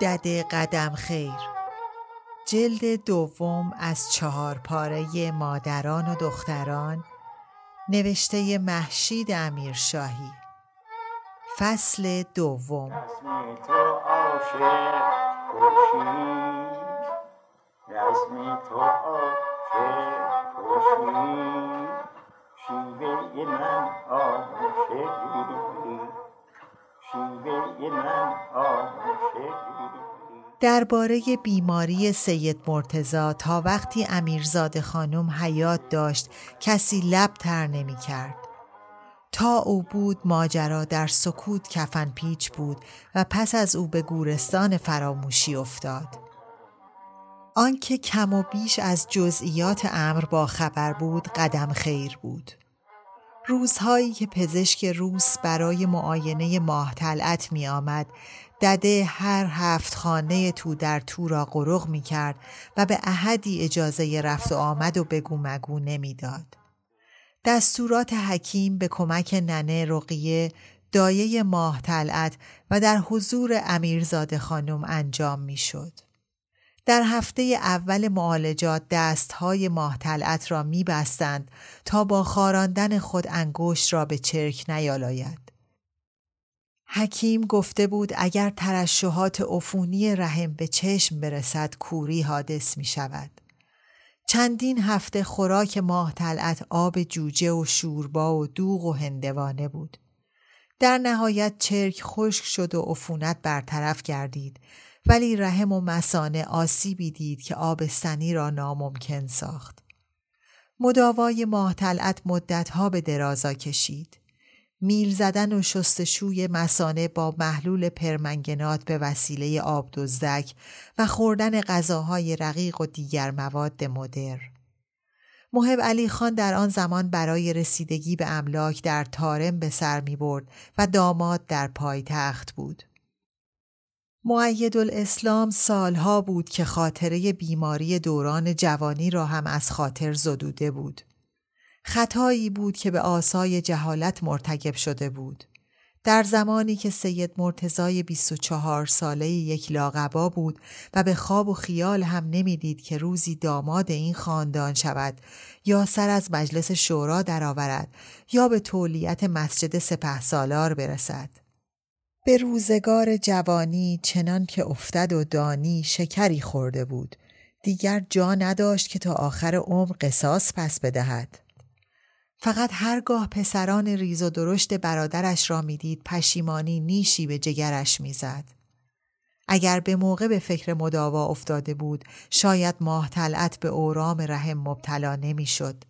دده قدم خیر. جلد دوم از چهار پاره مادران و دختران نوشته محشید امیرشاهی. فصل دوم. تو عاشق شیوه من درباره بیماری سید مرتزا تا وقتی امیرزاده خانم حیات داشت کسی لب تر نمی کرد. تا او بود ماجرا در سکوت کفن پیچ بود و پس از او به گورستان فراموشی افتاد. آنکه کم و بیش از جزئیات امر با خبر بود قدم خیر بود. روزهایی که پزشک روس برای معاینه ماه تلعت می آمد دده هر هفت خانه تو در تو را قرق می کرد و به احدی اجازه رفت و آمد و بگو مگو نمی‌داد. دستورات حکیم به کمک ننه رقیه دایه ماه تلعت و در حضور امیرزاده خانم انجام می شد. در هفته اول معالجات دستهای ماه تلعت را می بستند تا با خاراندن خود انگشت را به چرک نیالاید. حکیم گفته بود اگر ترشحات عفونی رحم به چشم برسد کوری حادث می شود. چندین هفته خوراک ماه تلعت آب جوجه و شوربا و دوغ و هندوانه بود. در نهایت چرک خشک شد و عفونت برطرف گردید ولی رحم و مسانه آسیبی دید که آب سنی را ناممکن ساخت. مداوای ماه تلعت مدتها به درازا کشید. میل زدن و شستشوی مسانه با محلول پرمنگنات به وسیله آب دزدک و خوردن غذاهای رقیق و دیگر مواد مدر. محب علی خان در آن زمان برای رسیدگی به املاک در تارم به سر می برد و داماد در پایتخت بود. معید الاسلام سالها بود که خاطره بیماری دوران جوانی را هم از خاطر زدوده بود. خطایی بود که به آسای جهالت مرتکب شده بود. در زمانی که سید مرتزای 24 ساله یک لاغبا بود و به خواب و خیال هم نمی‌دید که روزی داماد این خاندان شود یا سر از مجلس شورا درآورد یا به تولیت مسجد سپه سالار برسد. به روزگار جوانی چنان که افتد و دانی شکری خورده بود. دیگر جا نداشت که تا آخر عمر قصاص پس بدهد. فقط هرگاه پسران ریز و درشت برادرش را می‌دید پشیمانی نیشی به جگرش می‌زد. اگر به موقع به فکر مداوا افتاده بود شاید ماه تلعت به اورام رحم مبتلا نمی‌شد.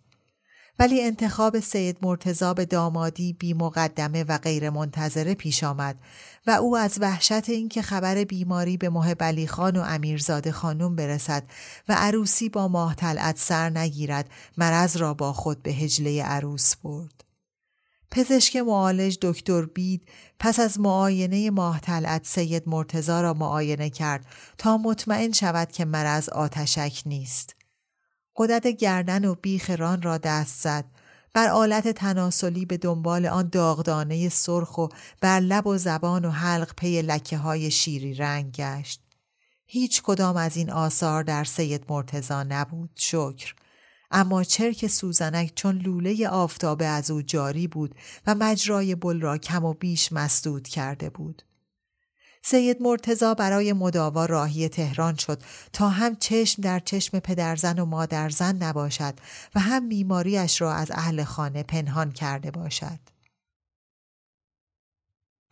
ولی انتخاب سید مرتزا به دامادی بی مقدمه و غیر منتظره پیش آمد و او از وحشت اینکه خبر بیماری به محب علی خان و امیرزاده خانم برسد و عروسی با ماه طلعت سر نگیرد مرض را با خود به هجله عروس برد. پزشک معالج دکتر بید پس از معاینه ماه طلعت سید مرتزا را معاینه کرد تا مطمئن شود که مرض آتشک نیست. قدرت گردن و بیخ ران را دست زد بر آلت تناسلی به دنبال آن داغدانه سرخ و بر لب و زبان و حلق پی لکه های شیری رنگ گشت. هیچ کدام از این آثار در سید مرتزا نبود شکر اما چرک سوزنک چون لوله آفتابه از او جاری بود و مجرای بل را کم و بیش مسدود کرده بود. سید مرتزا برای مداوا راهی تهران شد تا هم چشم در چشم پدرزن و مادرزن نباشد و هم بیماریش را از اهل خانه پنهان کرده باشد.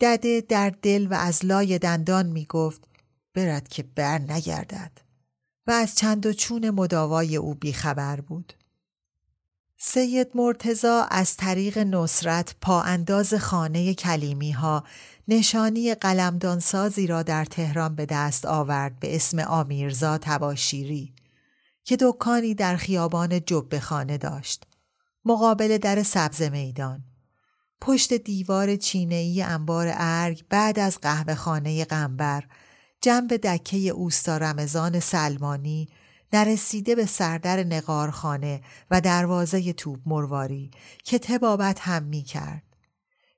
دده در دل و از لای دندان می گفت برد که بر نگردد و از چند و چون مداوای او بیخبر بود. سید مرتزا از طریق نصرت پا انداز خانه کلیمی ها نشانی قلمدانسازی را در تهران به دست آورد به اسم آمیرزا تباشیری که دکانی در خیابان جبه خانه داشت مقابل در سبز میدان. پشت دیوار چینه‌ای انبار ارگ بعد از قهوه خانه قنبر جنب دکه اوستا رمضان سلمانی نرسیده به سردر نقارخانه و دروازه توب مرواری که تبابت هم می کرد.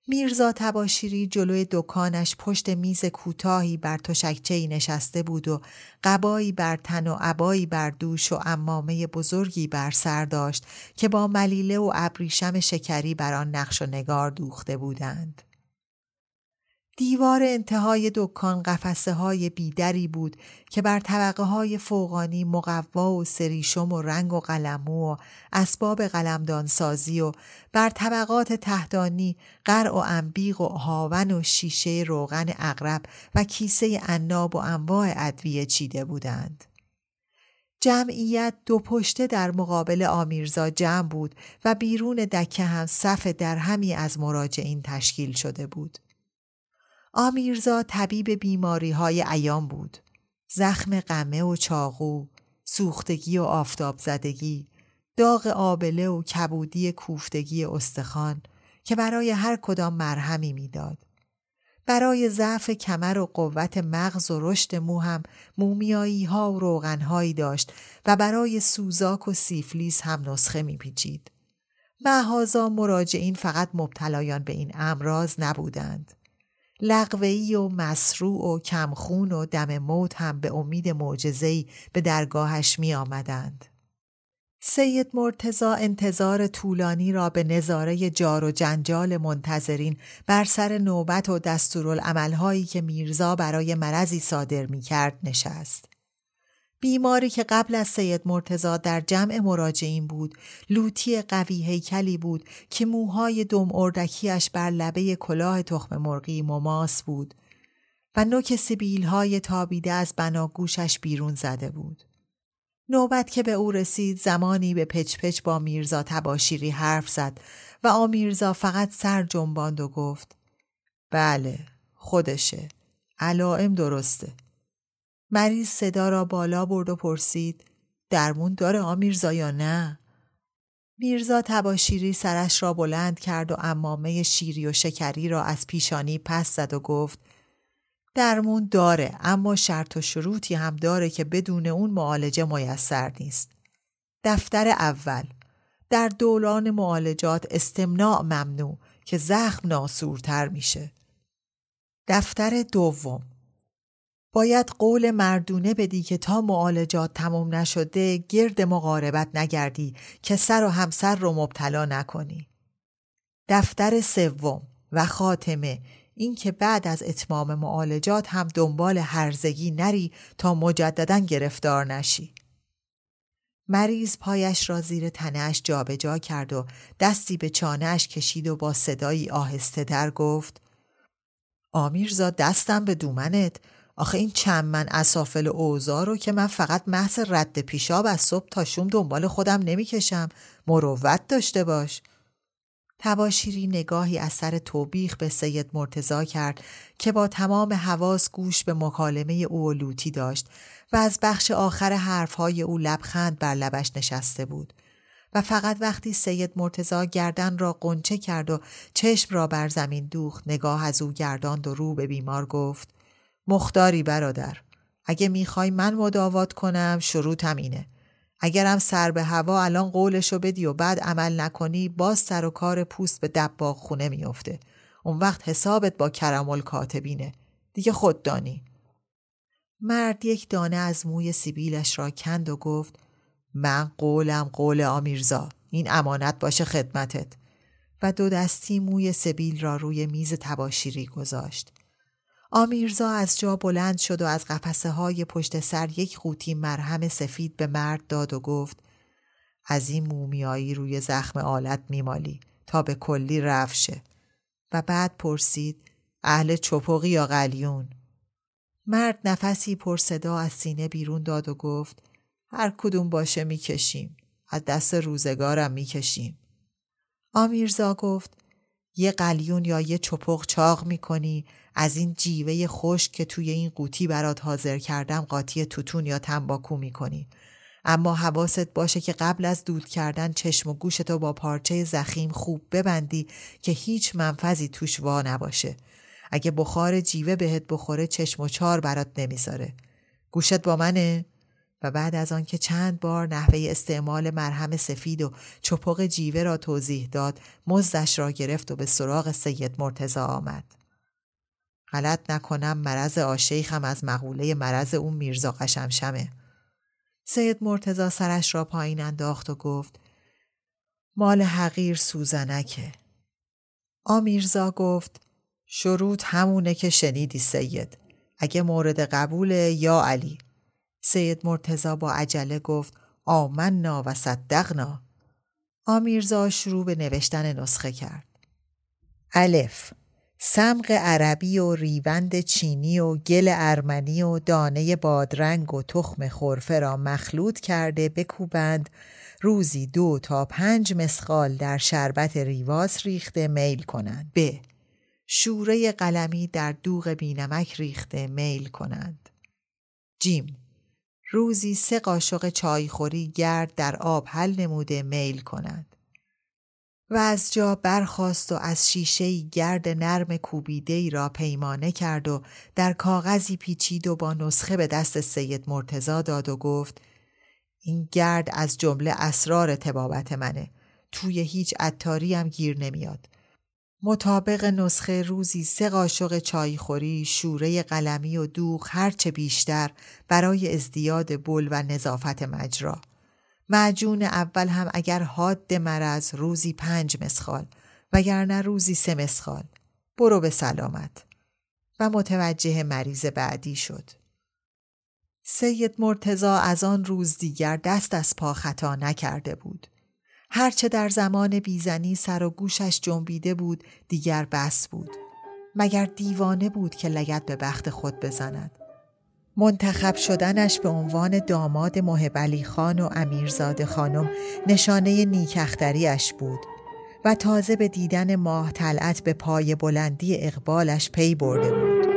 میرزا تباشیری جلوی دکانش پشت میز کوتاهی بر تشکچهی نشسته بود و قبایی بر تن و عبایی بر دوش و امامه بزرگی بر سر داشت که با ملیله و ابریشم شکری بر آن نقش و نگار دوخته بودند. دیوار انتهای دکان قفسه های بیدری بود که بر طبقه های فوقانی مقوا و سریشم و رنگ و قلمو و اسباب قلمدان سازی و بر طبقات تحتانی قرع و انبیق و هاون و شیشه روغن اغرب و کیسه اناب و انواع ادویه چیده بودند. جمعیت دو پشته در مقابل آمیرزا جمع بود و بیرون دکه هم صف در همی از مراجعین تشکیل شده بود. آمیرزا طبیب بیماری های ایام بود. زخم قمه و چاقو، سوختگی و آفتاب زدگی، داغ آبله و کبودی کوفتگی استخوان که برای هر کدام مرهمی می‌داد. برای ضعف کمر و قوت مغز و رشد مو هم مومیایی ها و روغن هایی داشت و برای سوزاک و سیفلیس هم نسخه میپیچید. محازا مراجعین فقط مبتلایان به این امراض نبودند. لغوهی و مسروع و کمخون و دم موت هم به امید معجزه‌ای به درگاهش می آمدند. سید مرتزا انتظار طولانی را به نظاره جار و جنجال منتظرین بر سر نوبت و دستورالعملهایی که میرزا برای مرضی صادر می کرد نشست. بیماری که قبل از سید مرتزا در جمع مراجعین بود لوتی قوی هیکلی بود که موهای دم اردکیش بر لبه کلاه تخم مرغی مماس بود و نوک سبیل های تابیده از بناگوشش بیرون زده بود. نوبت که به او رسید زمانی به پچ پچ با میرزا تباشیری حرف زد و آمیرزا فقط سر جنباند و گفت بله خودشه علائم درسته مریض صدا را بالا برد و پرسید درمون داره آمیرزا یا نه؟ میرزا تباشیری سرش را بلند کرد و امامه شیری و شکری را از پیشانی پس زد و گفت درمون داره اما شرط و شروطی هم داره که بدون اون معالجه میسر نیست. دفتر اول در دوران معالجات استمناع ممنوع که زخم ناسورتر میشه. دفتر دوم باید قول مردونه بدی که تا معالجات تمام نشده گرد مقاربت نگردی که سر و همسر رو مبتلا نکنی. دفتر سوم و خاتمه اینکه بعد از اتمام معالجات هم دنبال هرزگی نری تا مجددا گرفتار نشی. مریض پایش را زیر تنهش جابجا کرد و دستی به چانهش کشید و با صدایی آهسته در گفت آمیرزا دستم به دومنت آخه این چند من اسافل اوزا رو که من فقط محض رد پیشاب از صبح تا شوم دنبال خودم نمی‌کشم. مروت داشته باش. تباشیری نگاهی از سر توبیخ به سید مرتزا کرد که با تمام حواس گوش به مکالمه او و لوتی داشت و از بخش آخر حرفهای او لبخند بر لبش نشسته بود و فقط وقتی سید مرتزا گردن را قنچه کرد و چشم را بر زمین دوخت نگاه از او گرداند و رو به بیمار گفت مختاری برادر اگه می‌خوای من مداوات کنم شروطم اینه اگرم سر به هوا الان قولشو بدی و بعد عمل نکنی باز سر و کار پوست به دباغ خونه میافته. اون وقت حسابت با کرمال کاتبینه. دیگه خود دانی. مرد یک دانه از موی سیبیلش را کند و گفت من قولم قول آمیرزا این امانت باشه خدمتت و دو دستی موی سبیل را روی میز تباشیری گذاشت. آمیرزا از جا بلند شد و از قفسه های پشت سر یک قوطی مرهم سفید به مرد داد و گفت از این مومیایی روی زخم آلت میمالی تا به کلی رفشه و بعد پرسید اهل چپقی یا قلیون؟ مرد نفسی پرصدا از سینه بیرون داد و گفت هر کدوم باشه می‌کشیم. از دست روزگارم می‌کشیم. آمیرزا گفت یه قلیون یا یه چپق چاق می‌کنی. از این جیوه خشک که توی این قوطی برات حاضر کردم قاطی توتون یا تنباکو می‌کنی. اما حواست باشه که قبل از دود کردن چشم و گوشتو با پارچه زخیم خوب ببندی که هیچ منفذی توش وا نباشه. اگه بخار جیوه بهت بخوره چشم و چار برات نمی‌ذاره. گوشت با منه؟ و بعد از آنکه چند بار نحوه استعمال مرهم سفید و چپق جیوه را توضیح داد مزدش را گرفت و به سراغ سید مرتزا آمد. غلط نکنم مرض آشیخم از مقوله مرض اون میرزا قشمشمه. سید مرتزا سرش را پایین انداخت و گفت مال حقیر سوزنکه. آمیرزا گفت شروط همونه که شنیدی سید. اگه مورد قبول یا علی. سید مرتزا با عجله گفت آمنا و صدقنا آمیرزا شروع به نوشتن نسخه کرد الف سمق عربی و ریوند چینی و گل ارمنی و دانه بادرنگ و تخم خرفه را مخلوط کرده بکوبند روزی دو تا پنج مسخال در شربت ریواز ریخته میل کنند. ب. شوره قلمی در دوغ بینمک ریخته میل کنند. جیم. روزی سه قاشق چایخوری گرد در آب حل نموده میل کنند. و از جا برخواست و از شیشه گرد نرم کوبیده ای را پیمانه کرد و در کاغذی پیچید و با نسخه به دست سید مرتزا داد و گفت این گرد از جمله اسرار تبابت منه توی هیچ عطاری هم گیر نمیاد مطابق نسخه روزی سه قاشق چایخوری، شوره قلمی و دوغ هرچه بیشتر برای ازدیاد بل و نظافت مجرا. معجون اول هم اگر حاد مرض روزی پنج مسخال وگرنه روزی سه مسخال. برو به سلامت. و متوجه مریض بعدی شد. سید مرتزا از آن روز دیگر دست از پا خطا نکرده بود. هرچه در زمان بیزنی سر و گوشش جنبیده بود دیگر بس بود. مگر دیوانه بود که لگت به بخت خود بزند. منتخب شدنش به عنوان داماد محب خان و امیرزاده خانم نشانه نیکختریش بود و تازه به دیدن ماه طلعت به پای بلندی اقبالش پی برده بود.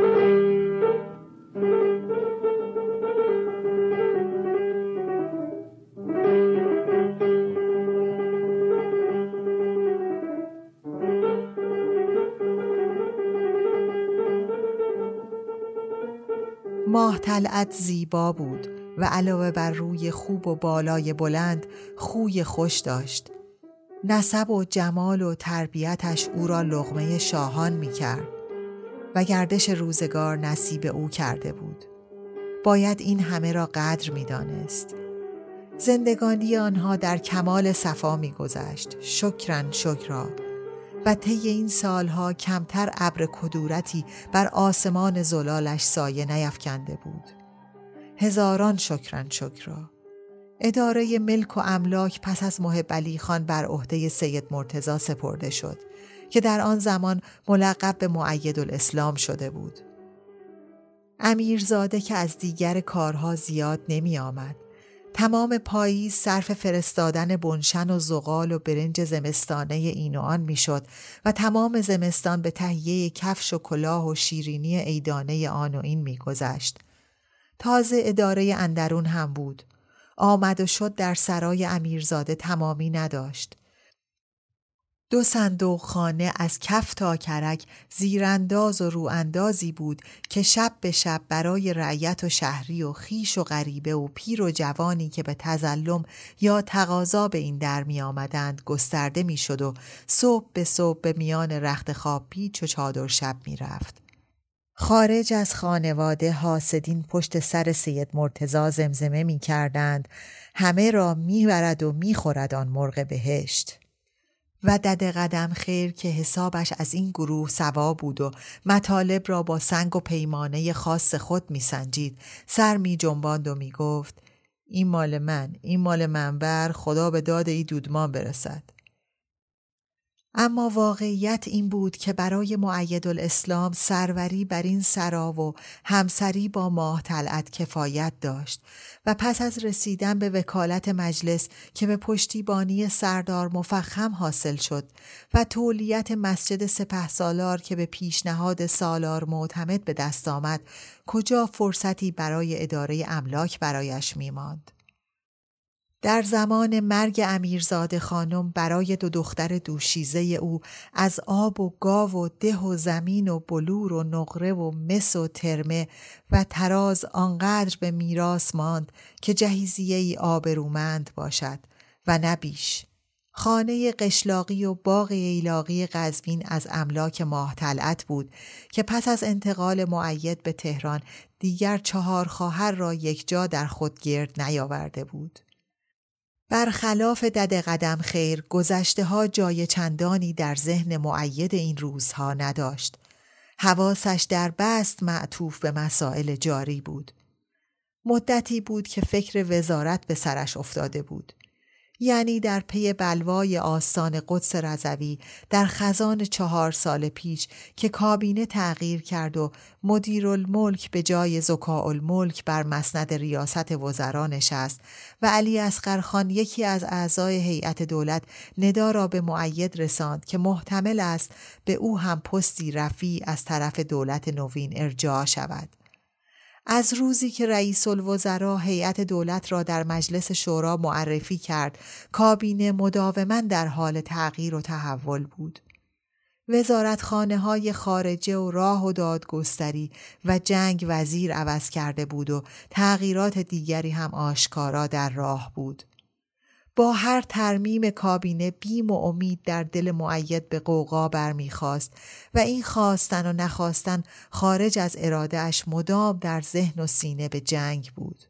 طلعت زیبا بود و علاوه بر روی خوب و بالای بلند خوی خوش داشت. نسب و جمال و تربیتش او را لغمه شاهان می کرد و گردش روزگار نصیب او کرده بود. باید این همه را قدر می دانست. زندگانی آنها در کمال صفا می گذشت. شکرن شکرا و طی این سالها کمتر ابر کدورتی بر آسمان زلالش سایه نیفکنده بود. هزاران شکرن شکرا. اداره ملک و املاک پس از محب علی خان بر عهده سید مرتزا سپرده شد که در آن زمان ملقب به معید الاسلام شده بود. امیرزاده که از دیگر کارها زیاد نمی آمد تمام پاییز صرف فرستادن بنشن و زغال و برنج زمستانه این و آن می‌شد و تمام زمستان به تهیه کفش و کلاه و شیرینی ایدانه آن و این میگذشت. تازه اداره اندرون هم بود. آمد و شد در سرای امیرزاده تمامی نداشت. دو صندوق خانه از کف تا کرک زیرانداز و رواندازی بود که شب به شب برای رعیت و شهری و خیش و غریبه و پیر و جوانی که به تزلم یا تقاضا به این در می آمدند گسترده می شد و صبح به صبح به میان رخت خواب پیچ و چادر شب می رفت. خارج از خانواده حاسدین پشت سر سید مرتزا زمزمه می کردند همه را می برد و می خورد آن مرغ بهشت. و دد قدم خیر که حسابش از این گروه سوا بود و مطالب را با سنگ و پیمانه خاص خود می سنجید سر می جنباند و می گفت این مال من این مال منبر خدا به داد ای دودمان برسد. اما واقعیت این بود که برای معید الاسلام سروری بر این سرا و همسری با ماه طلعت کفایت داشت و پس از رسیدن به وکالت مجلس که به پشتیبانی سردار مفخم حاصل شد و تولیت مسجد سپه سالار که به پیشنهاد سالار معتمد به دست آمد کجا فرصتی برای اداره املاک برایش میماند. در زمان مرگ امیرزاده خانم برای دو دختر دوشیزه او از آب و گاو و ده و زمین و بلور و نقره و مس و ترمه و تراز آنقدر به میراث ماند که جهیزیه ای آبرومند باشد و نبیش. خانه قشلاقی و باغ ایلاقی قزوین از املاک ماه طلعت بود که پس از انتقال معید به تهران دیگر چهار خواهر را یک جا در خود گرد نیاورده بود. برخلاف دد قدم خیر گذشته ها جای چندانی در ذهن معید این روزها نداشت. حواسش در بست معطوف به مسائل جاری بود. مدتی بود که فکر وزارت به سرش افتاده بود. یعنی در پی بلوای آستان قدس رضوی در خزان چهار سال پیش که کابینه تغییر کرد و مدیر الملک به جای زکاء الملک بر مسند ریاست وزرا نشست و علی خان یکی از اعضای هیئت دولت ندا را به معید رساند که محتمل است به او هم پستی رفی از طرف دولت نوین ارجاع شود. از روزی که رئیس الوزراء هیئت دولت را در مجلس شورا معرفی کرد کابینه مداوما در حال تغییر و تحول بود. وزارتخانه های خارجه و راه و دادگستری و جنگ وزیر عوض کرده بود و تغییرات دیگری هم آشکارا در راه بود. با هر ترمیم کابینه بیم و امید در دل معید به قوقا برمیخواست و این خواستن و نخواستن خارج از ارادهش مدام در ذهن و سینه به جنگ بود.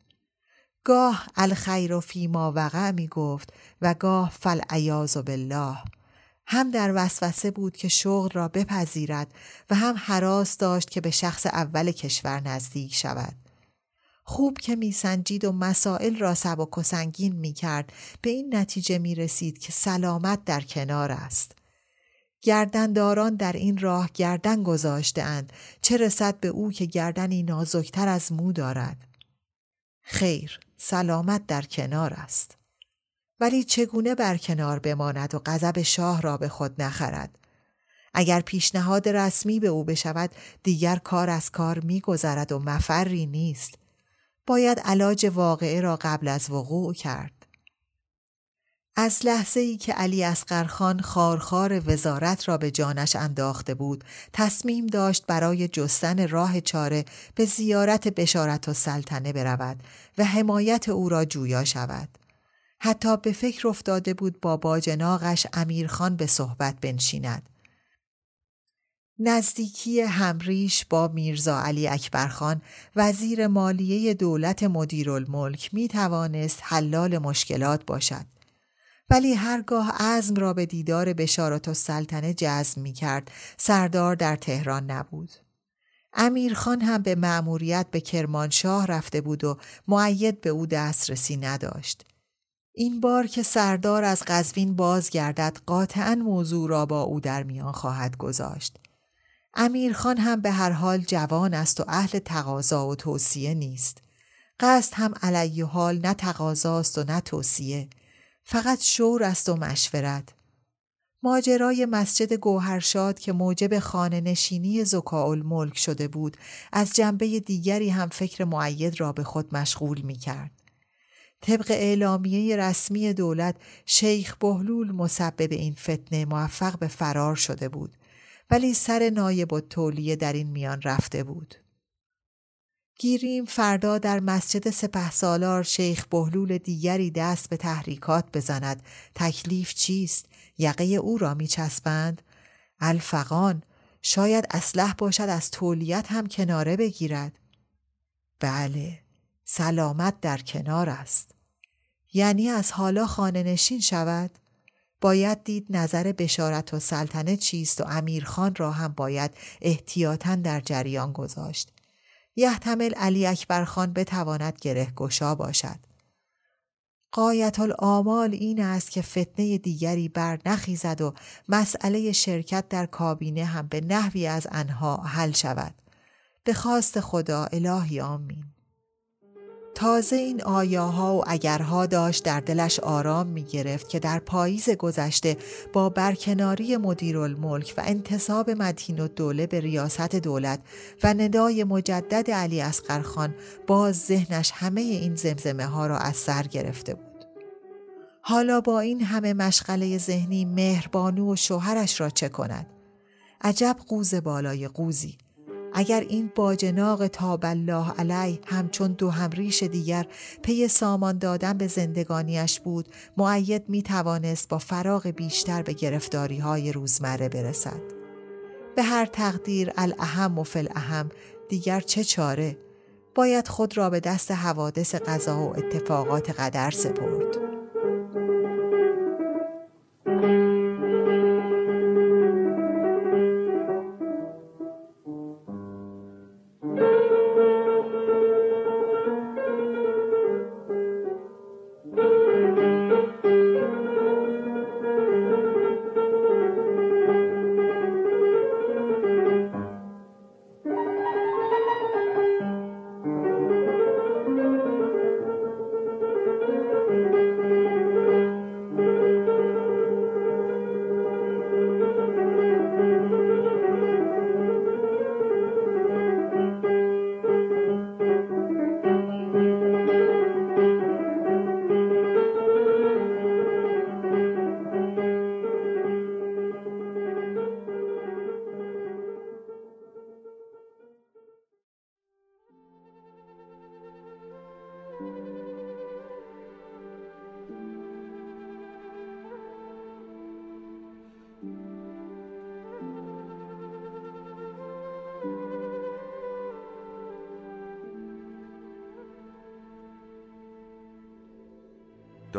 گاه الخیر و فیما وقع می گفت و گاه عیاز بالله هم در وسوسه بود که شغل را بپذیرد و هم حراس داشت که به شخص اول کشور نزدیک شود. خوب که میسنجید و مسائل را سبک و سنگین می کرد به این نتیجه می رسید که سلامت در کنار است. گردنداران در این راه گردن گذاشته چه رسد به او که گردنی نازکتر از مو دارد. خیر سلامت در کنار است. ولی چگونه بر کنار بماند و غضب شاه را به خود نخرد. اگر پیشنهاد رسمی به او بشود دیگر کار از کار میگذرد و مفری نیست باید علاج واقعه را قبل از وقوع کرد. از لحظه ای که علی اسقرخان خارخار وزارت را به جانش انداخته بود تصمیم داشت برای جستن راه چاره به زیارت بشارت و سلطنه برود و حمایت او را جویا شود. حتی به فکر افتاده بود با باجناقش امیرخان به صحبت بنشیند. نزدیکی همریش با میرزا علی اکبرخان وزیر مالیه دولت مدیرالملک می توانست حلال مشکلات باشد. ولی هرگاه عزم را به دیدار بشارت و سلطنه جزم می کرد سردار در تهران نبود. امیرخان هم به مأموریت به کرمانشاه رفته بود و معید به او دسترسی نداشت. این بار که سردار از قزوین بازگردد قاطعا موضوع را با او در میان خواهد گذاشت. امیرخان هم به هر حال جوان است و اهل تقاضا و توصیه نیست. قصد هم علیه حال نه تقاضاست و نه توصیه. فقط شور است و مشورت. ماجرای مسجد گوهرشاد که موجب خانه نشینی زکاول ملک شده بود از جنبه دیگری هم فکر معید را به خود مشغول می کرد. طبق اعلامیه رسمی دولت شیخ بهلول مسبب این فتنه موفق به فرار شده بود ولی سر نایب و تولیه در این میان رفته بود. گیریم فردا در مسجد سپه سالار شیخ بهلول دیگری دست به تحریکات بزند. تکلیف چیست؟ یقه او را میچسبند؟ الفقان شاید اسلح باشد از تولیت هم کناره بگیرد. بله سلامت در کنار است. یعنی از حالا خانه نشین شود؟ باید دید نظر بشارت و سلطنه چیست و امیرخان را هم باید احتیاطا در جریان گذاشت یحتمل علی اکبر خان بتواند گره گشا باشد. قایت الامال این است که فتنه دیگری بر نخیزد و مسئله شرکت در کابینه هم به نحوی از انها حل شود. به خواست خدا الهی آمین. تازه این آیاها و اگرها داشت در دلش آرام می گرفت که در پاییز گذشته با برکناری مدیرالملک و انتصاب مدین و دوله به ریاست دولت و ندای مجدد علی اسقرخان باز ذهنش همه این زمزمه ها را از سر گرفته بود. حالا با این همه مشغله ذهنی مهربانو و شوهرش را چه کند؟ عجب قوز بالای قوزی اگر این باجناق تاب الله علیه همچون دو همریش دیگر پی سامان دادن به زندگانیش بود معید می توانست با فراغ بیشتر به گرفتاری های روزمره برسد. به هر تقدیر الاهم و فالاهم دیگر چه چاره؟ باید خود را به دست حوادث قضا و اتفاقات قدر سپرد.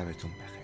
شبتون بخیر.